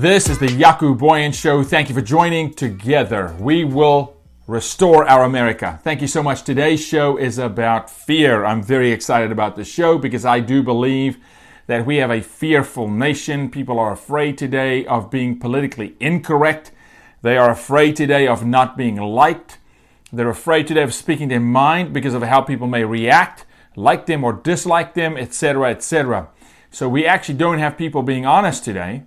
This is the Jaco Booyens Show. Thank you for joining. Together, we will restore our America. Thank you so much. Today's show is about fear. I'm very excited about the show because I do believe that we have a fearful nation. People are afraid today of being politically incorrect. They are afraid today of not being liked. They're afraid today of speaking their mind because of how people may react, like them or dislike them, etc., etc. So we actually don't have people being honest today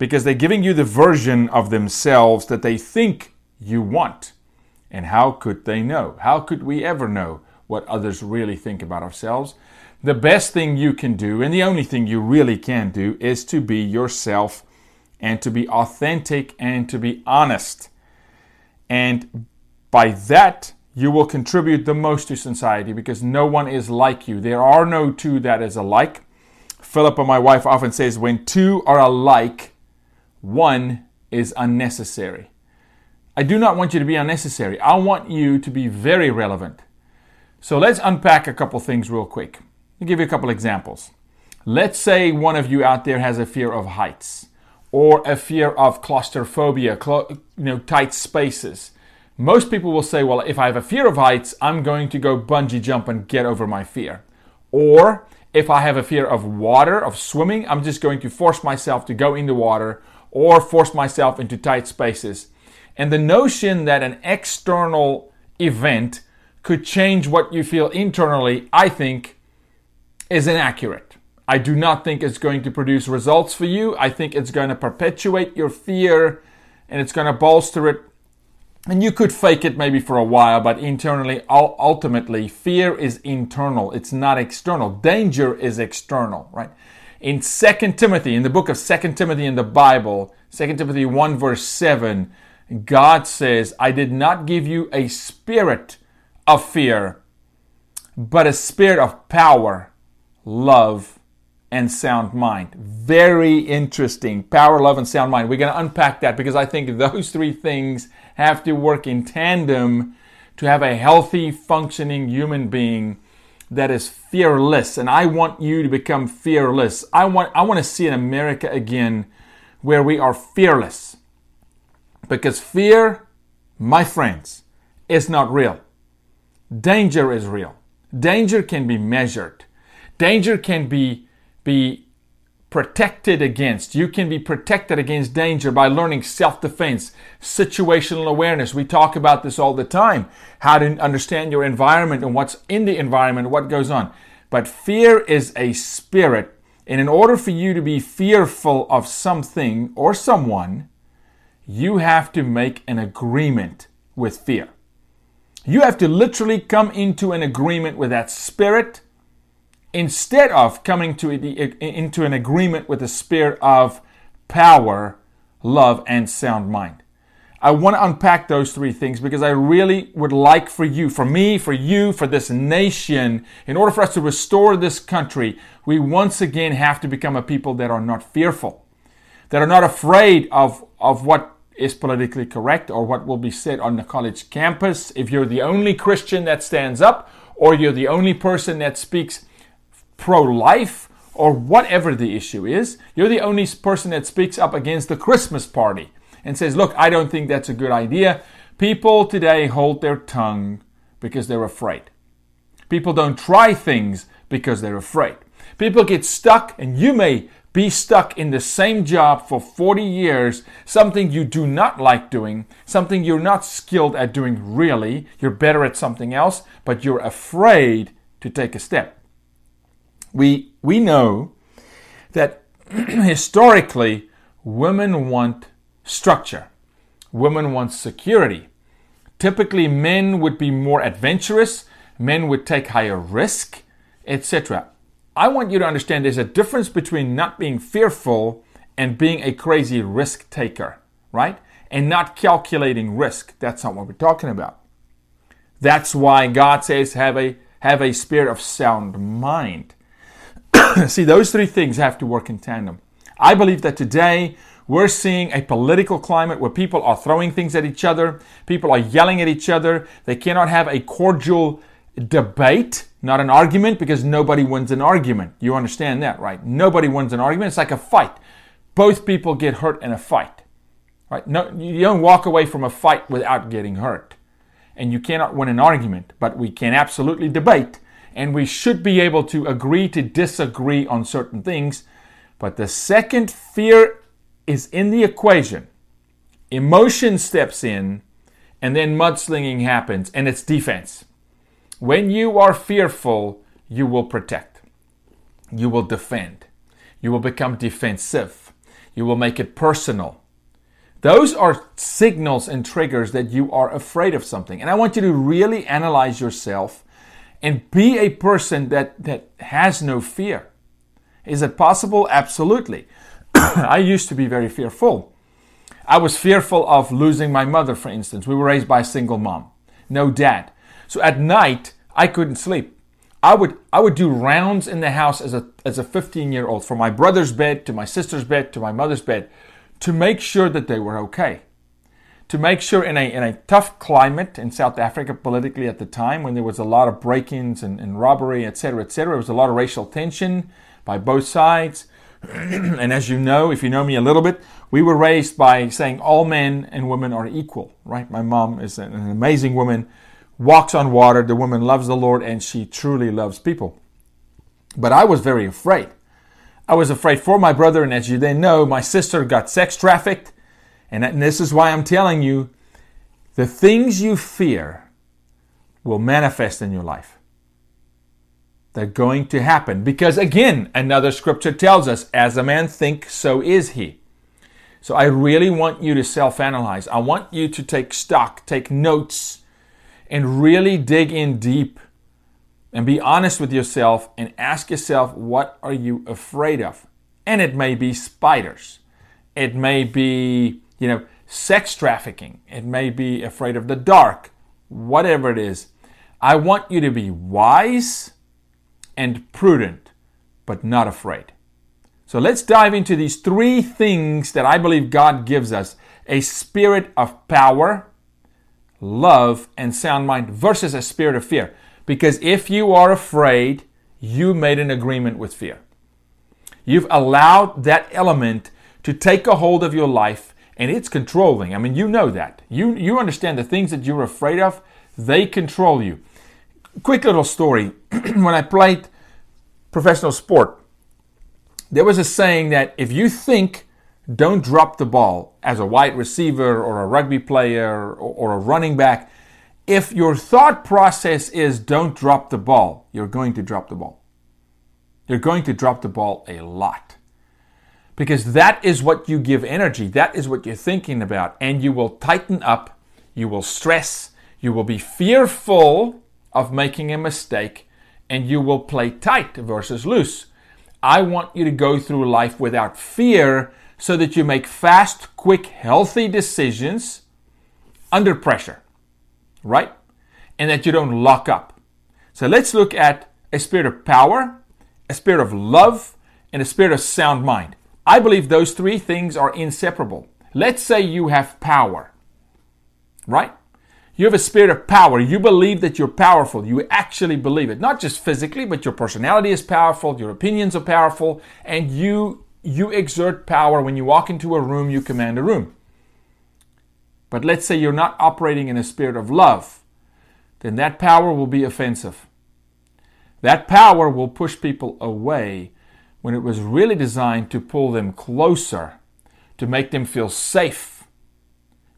because they're giving you the version of themselves that they think you want. And how could they know? How could we ever know what others really think about ourselves? The best thing you can do, and the only thing you really can do, is to be yourself and to be authentic and to be honest. And by that, you will contribute the most to society because no one is like you. There are no two that is alike. Philip and my wife, often says, when two are alike, one is unnecessary. I do not want you to be unnecessary. I want you to be very relevant. So let's unpack a couple things real quick. I'll give you a couple examples. Let's say one of you out there has a fear of heights or a fear of claustrophobia, you know, tight spaces. Most people will say, well, if I have a fear of heights, I'm going to go bungee jump and get over my fear. Or if I have a fear of water, of swimming, I'm just going to force myself to go in the water or force myself into tight spaces. And the notion that an external event could change what you feel internally, I think, is inaccurate. I do not think it's going to produce results for you. I think it's going to perpetuate your fear and it's going to bolster it. And you could fake it maybe for a while, but internally, ultimately, fear is internal. It's not external. Danger is external, right? In 2 Timothy, in the book of 2 Timothy in the Bible, 2 Timothy 1 verse 7, God says, I did not give you a spirit of fear, but a spirit of power, love, and sound mind. Very interesting. Power, love, and sound mind. We're going to unpack that because I think those three things have to work in tandem to have a healthy, functioning human being that is fearless and I want you to become fearless. I want I want to see an America again where we are fearless. Because fear, my friends, is not real. Danger is real. Danger can be measured. Danger can be be protected against. You can be protected against danger by learning self defense, situational awareness. We talk about this all the time how to understand your environment and what's in the environment, what goes on. But fear is a spirit. And in order for you to be fearful of something or someone, you have to make an agreement with fear. You have to literally come into an agreement with that spirit instead of coming to into an agreement with the spirit of power, love, and sound mind. I want to unpack those three things because I really would like for you, for me, for you, for this nation, in order for us to restore this country, we once again have to become a people that are not fearful, that are not afraid of, of what is politically correct or what will be said on the college campus. If you're the only Christian that stands up, or you're the only person that speaks pro life or whatever the issue is, you're the only person that speaks up against the Christmas party and says, Look, I don't think that's a good idea. People today hold their tongue because they're afraid. People don't try things because they're afraid. People get stuck, and you may be stuck in the same job for 40 years, something you do not like doing, something you're not skilled at doing really. You're better at something else, but you're afraid to take a step we, we know that historically women want structure, women want security. Typically, men would be more adventurous, men would take higher risk, etc. I want you to understand there's a difference between not being fearful and being a crazy risk taker, right? And not calculating risk. That's not what we're talking about. That's why God says have a have a spirit of sound mind. See, those three things have to work in tandem. I believe that today we're seeing a political climate where people are throwing things at each other, people are yelling at each other. They cannot have a cordial debate, not an argument, because nobody wins an argument. You understand that, right? Nobody wins an argument. It's like a fight. both people get hurt in a fight. Right? No, you don't walk away from a fight without getting hurt. And you cannot win an argument, but we can absolutely debate, and we should be able to agree to disagree on certain things. But the second fear is in the equation, emotion steps in, and then mudslinging happens, and it's defense. When you are fearful, you will protect, you will defend, you will become defensive, you will make it personal. Those are signals and triggers that you are afraid of something. And I want you to really analyze yourself and be a person that, that has no fear. Is it possible? Absolutely. I used to be very fearful. I was fearful of losing my mother, for instance. We were raised by a single mom, no dad. So at night, I couldn't sleep. I would I would do rounds in the house as a as a 15 year old from my brother's bed to my sister's bed to my mother's bed to make sure that they were okay. To make sure in a in a tough climate in South Africa politically at the time when there was a lot of break-ins and, and robbery, etc., etc., there was a lot of racial tension by both sides. and as you know, if you know me a little bit, we were raised by saying all men and women are equal, right? My mom is an amazing woman walks on water. The woman loves the Lord and she truly loves people. But I was very afraid. I was afraid for my brother, and as you then know, my sister got sex trafficked. And this is why I'm telling you the things you fear will manifest in your life. They're going to happen because, again, another scripture tells us, as a man thinks, so is he. So I really want you to self analyze. I want you to take stock, take notes and really dig in deep and be honest with yourself and ask yourself, what are you afraid of? And it may be spiders. It may be, you know, sex trafficking. It may be afraid of the dark. Whatever it is. I want you to be wise and prudent, but not afraid. So let's dive into these three things that I believe God gives us a spirit of power, love, and sound mind versus a spirit of fear. Because if you are afraid, you made an agreement with fear. You've allowed that element to take a hold of your life and it's controlling. I mean, you know that. You, you understand the things that you're afraid of, they control you. Quick little story. when I played professional sport, there was a saying that if you think don't drop the ball as a wide receiver or a rugby player or, a running back. If your thought process is don't drop the ball, you're going to drop the ball. You're going to drop the ball a lot. Because that is what you give energy, that is what you're thinking about, and you will tighten up, you will stress, you will be fearful of making a mistake, and you will play tight versus loose. I want you to go through life without fear so that you make fast, quick, healthy decisions under pressure, right? And that you don't lock up. So let's look at a spirit of power, a spirit of love, and a spirit of sound mind. I believe those three things are inseparable. Let's say you have power, right? You have a spirit of power. You believe that you're powerful. You actually believe it. Not just physically, but your personality is powerful, your opinions are powerful, and you you exert power when you walk into a room, you command a room. But let's say you're not operating in a spirit of love, then that power will be offensive. That power will push people away when it was really designed to pull them closer, to make them feel safe,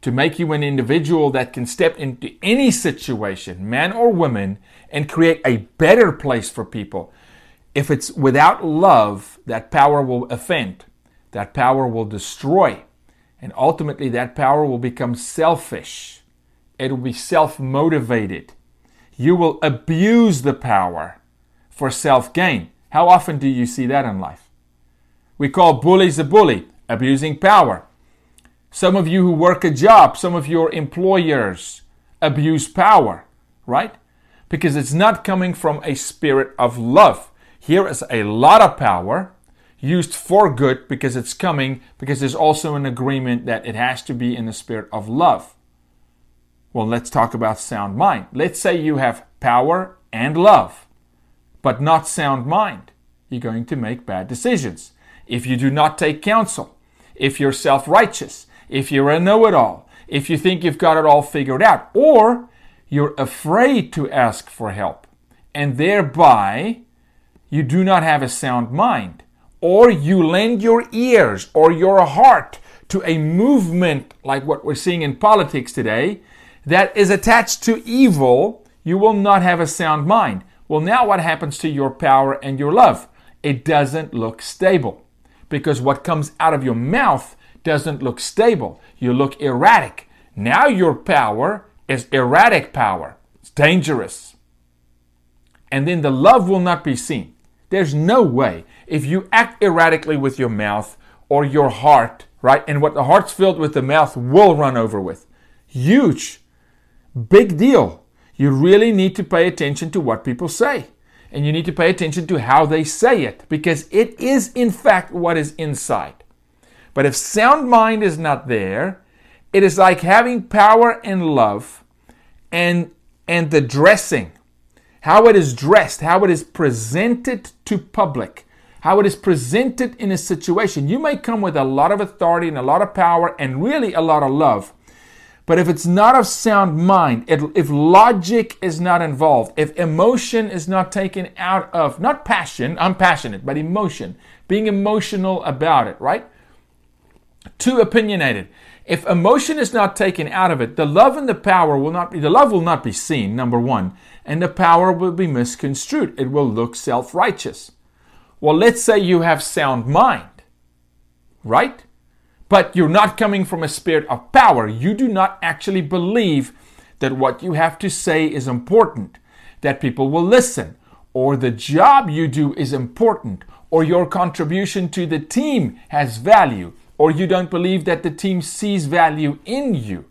to make you an individual that can step into any situation, man or woman, and create a better place for people if it's without love, that power will offend, that power will destroy, and ultimately that power will become selfish. It will be self motivated. You will abuse the power for self gain. How often do you see that in life? We call bullies a bully, abusing power. Some of you who work a job, some of your employers abuse power, right? Because it's not coming from a spirit of love. Here is a lot of power used for good because it's coming, because there's also an agreement that it has to be in the spirit of love. Well, let's talk about sound mind. Let's say you have power and love, but not sound mind. You're going to make bad decisions. If you do not take counsel, if you're self righteous, if you're a know it all, if you think you've got it all figured out, or you're afraid to ask for help, and thereby you do not have a sound mind, or you lend your ears or your heart to a movement like what we're seeing in politics today that is attached to evil, you will not have a sound mind. Well, now what happens to your power and your love? It doesn't look stable because what comes out of your mouth doesn't look stable. You look erratic. Now your power is erratic power. It's dangerous. And then the love will not be seen. There's no way. If you act erratically with your mouth or your heart, right? And what the heart's filled with, the mouth will run over with. Huge. Big deal. You really need to pay attention to what people say. And you need to pay attention to how they say it because it is, in fact, what is inside. But if sound mind is not there, it is like having power and love and, and the dressing, how it is dressed, how it is presented to public, how it is presented in a situation. You may come with a lot of authority and a lot of power and really a lot of love. But if it's not of sound mind, if logic is not involved, if emotion is not taken out of, not passion, I'm passionate, but emotion, being emotional about it, right? Too opinionated. If emotion is not taken out of it, the love and the power will not be, the love will not be seen, number one, and the power will be misconstrued. It will look self righteous. Well, let's say you have sound mind, right? But you're not coming from a spirit of power. You do not actually believe that what you have to say is important, that people will listen, or the job you do is important, or your contribution to the team has value or you don't believe that the team sees value in you,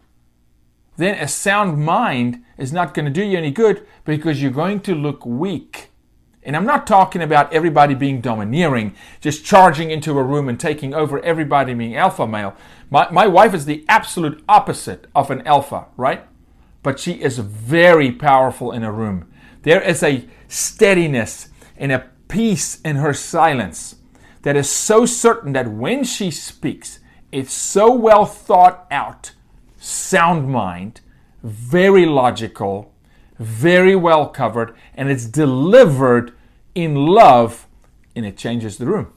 then a sound mind is not going to do you any good because you're going to look weak. And I'm not talking about everybody being domineering, just charging into a room and taking over everybody being alpha male. My, my wife is the absolute opposite of an alpha, right? But she is very powerful in a room. There is a steadiness and a peace in her silence that is so certain that when she speaks, it's so well thought out, sound mind, very logical, very well covered, and it's delivered in love, and it changes the room.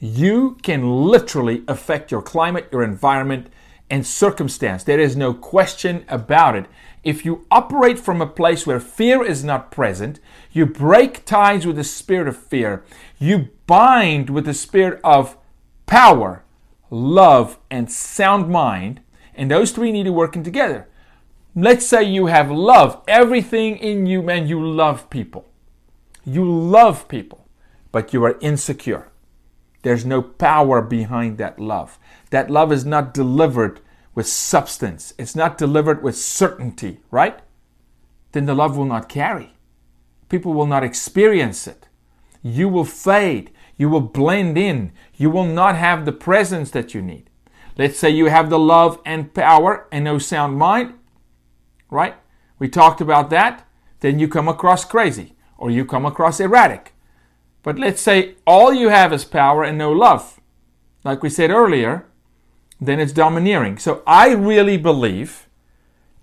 You can literally affect your climate, your environment, and circumstance. There is no question about it. If you operate from a place where fear is not present, you break ties with the spirit of fear. You bind with the spirit of power, love, and sound mind. And those three need to work in together. Let's say you have love, everything in you, man, you love people. You love people, but you are insecure. There's no power behind that love. That love is not delivered with substance, it's not delivered with certainty, right? Then the love will not carry. People will not experience it. You will fade. You will blend in. You will not have the presence that you need. Let's say you have the love and power and no sound mind, right? We talked about that. Then you come across crazy or you come across erratic. But let's say all you have is power and no love. Like we said earlier, then it's domineering. So I really believe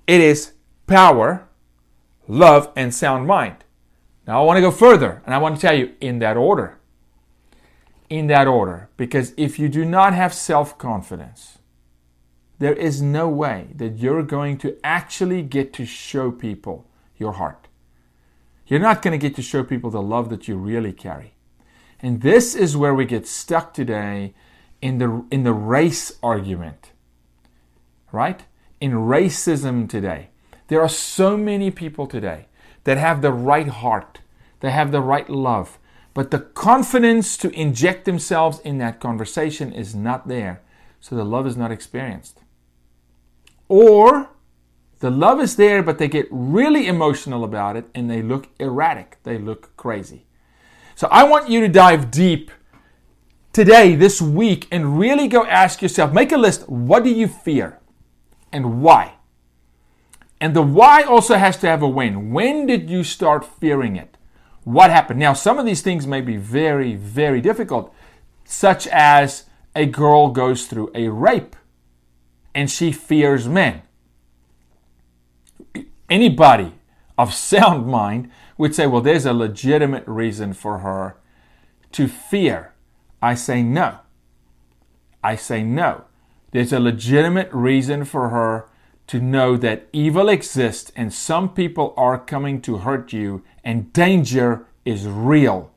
it is power, love, and sound mind. Now I want to go further and I want to tell you in that order. In that order. Because if you do not have self confidence, there is no way that you're going to actually get to show people your heart. You're not going to get to show people the love that you really carry. And this is where we get stuck today in the in the race argument. Right? In racism today. There are so many people today that have the right heart, they have the right love, but the confidence to inject themselves in that conversation is not there. So the love is not experienced. Or the love is there, but they get really emotional about it and they look erratic. They look crazy. So I want you to dive deep today, this week, and really go ask yourself make a list what do you fear and why? And the why also has to have a when. When did you start fearing it? What happened? Now, some of these things may be very, very difficult, such as a girl goes through a rape and she fears men. Anybody of sound mind would say, well, there's a legitimate reason for her to fear. I say no. I say no. There's a legitimate reason for her to know that evil exists and some people are coming to hurt you and danger is real.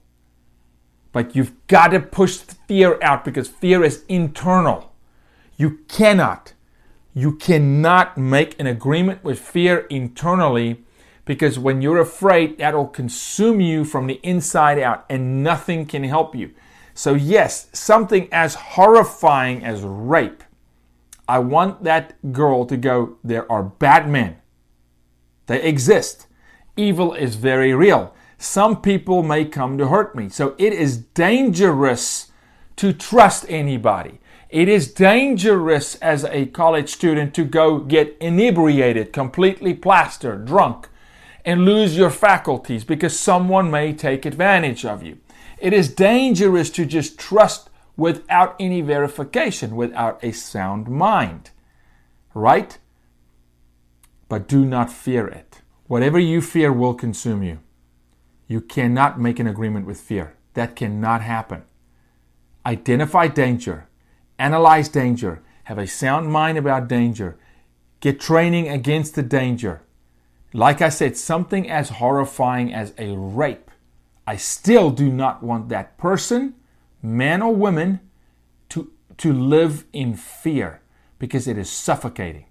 But you've got to push fear out because fear is internal. You cannot, you cannot make an agreement with fear internally because when you're afraid, that'll consume you from the inside out and nothing can help you. So, yes, something as horrifying as rape. I want that girl to go, there are bad men. They exist. Evil is very real. Some people may come to hurt me. So it is dangerous to trust anybody. It is dangerous as a college student to go get inebriated, completely plastered, drunk, and lose your faculties because someone may take advantage of you. It is dangerous to just trust without any verification, without a sound mind. Right? But do not fear it. Whatever you fear will consume you. You cannot make an agreement with fear. That cannot happen. Identify danger, analyze danger, have a sound mind about danger, get training against the danger. Like I said, something as horrifying as a rape. I still do not want that person, man or woman, to, to live in fear because it is suffocating.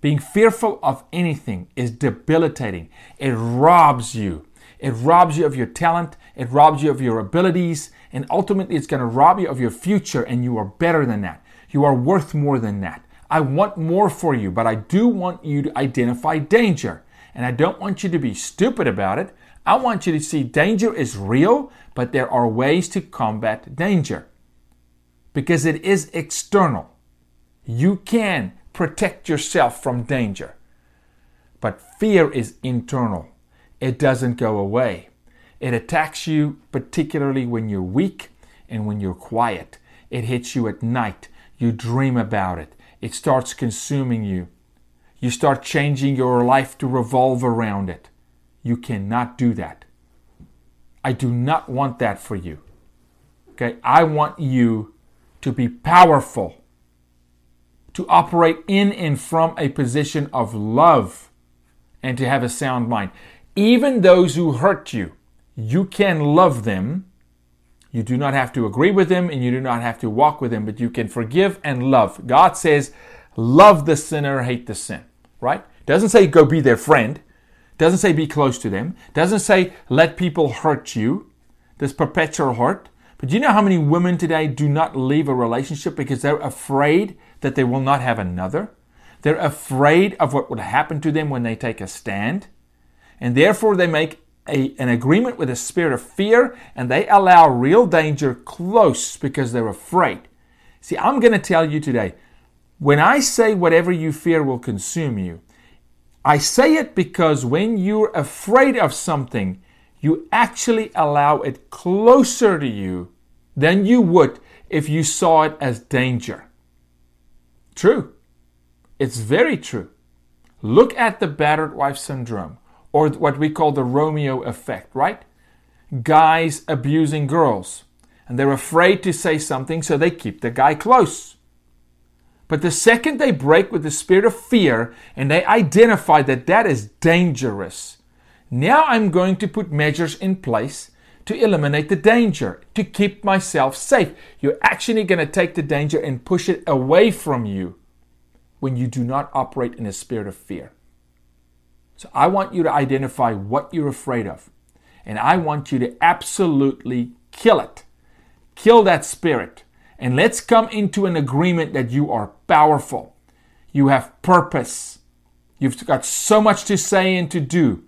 Being fearful of anything is debilitating. It robs you. It robs you of your talent. It robs you of your abilities. And ultimately, it's going to rob you of your future. And you are better than that. You are worth more than that. I want more for you, but I do want you to identify danger. And I don't want you to be stupid about it. I want you to see danger is real, but there are ways to combat danger because it is external. You can protect yourself from danger. But fear is internal, it doesn't go away. It attacks you particularly when you're weak and when you're quiet. It hits you at night. You dream about it. It starts consuming you. You start changing your life to revolve around it. You cannot do that. I do not want that for you. Okay? I want you to be powerful to operate in and from a position of love and to have a sound mind. Even those who hurt you, you can love them. You do not have to agree with them and you do not have to walk with them, but you can forgive and love. God says, love the sinner, hate the sin, right? Doesn't say go be their friend. Doesn't say be close to them. Doesn't say let people hurt you. This perpetual hurt. But do you know how many women today do not leave a relationship because they're afraid that they will not have another. They're afraid of what would happen to them when they take a stand. And therefore, they make a, an agreement with a spirit of fear and they allow real danger close because they're afraid. See, I'm going to tell you today when I say whatever you fear will consume you, I say it because when you're afraid of something, you actually allow it closer to you than you would if you saw it as danger. True. It's very true. Look at the battered wife syndrome, or what we call the Romeo effect, right? Guys abusing girls, and they're afraid to say something, so they keep the guy close. But the second they break with the spirit of fear and they identify that that is dangerous, now I'm going to put measures in place to eliminate the danger, to keep myself safe. You're actually going to take the danger and push it away from you when you do not operate in a spirit of fear. So I want you to identify what you're afraid of. And I want you to absolutely kill it. Kill that spirit. And let's come into an agreement that you are powerful. You have purpose. You've got so much to say and to do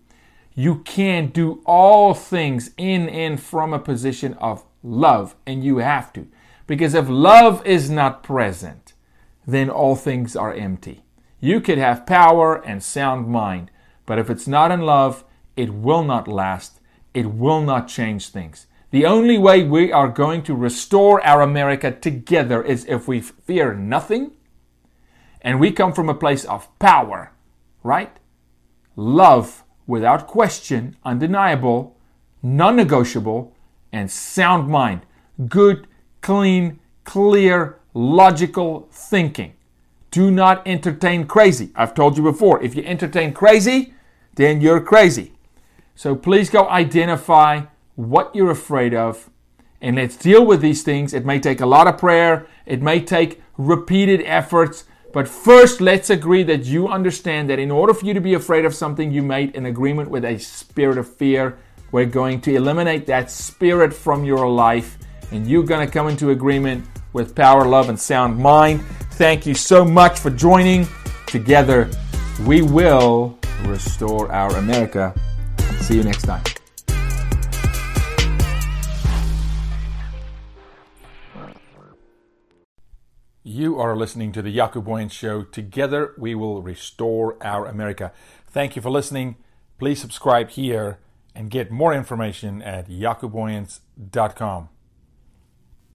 you can do all things in and from a position of love, and you have to. Because if love is not present, then all things are empty. You could have power and sound mind, but if it's not in love, it will not last. It will not change things. The only way we are going to restore our America together is if we fear nothing and we come from a place of power, right? Love without question, undeniable, non negotiable, and sound mind. Good, clean, clear, logical thinking. Do not entertain crazy. I've told you before, if you entertain crazy, then you're crazy. So please go identify what you're afraid of and let's deal with these things. It may take a lot of prayer, it may take repeated efforts, but first let's agree that you understand that in order for you to be afraid of something, you made an agreement with a spirit of fear. We're going to eliminate that spirit from your life, and you're going to come into agreement with power, love, and sound mind. Thank you so much for joining. Together, we will restore our America. See you next time. You are listening to the Booyens Show. Together, we will restore our America. Thank you for listening. Please subscribe here and get more information at jacobooyens.com.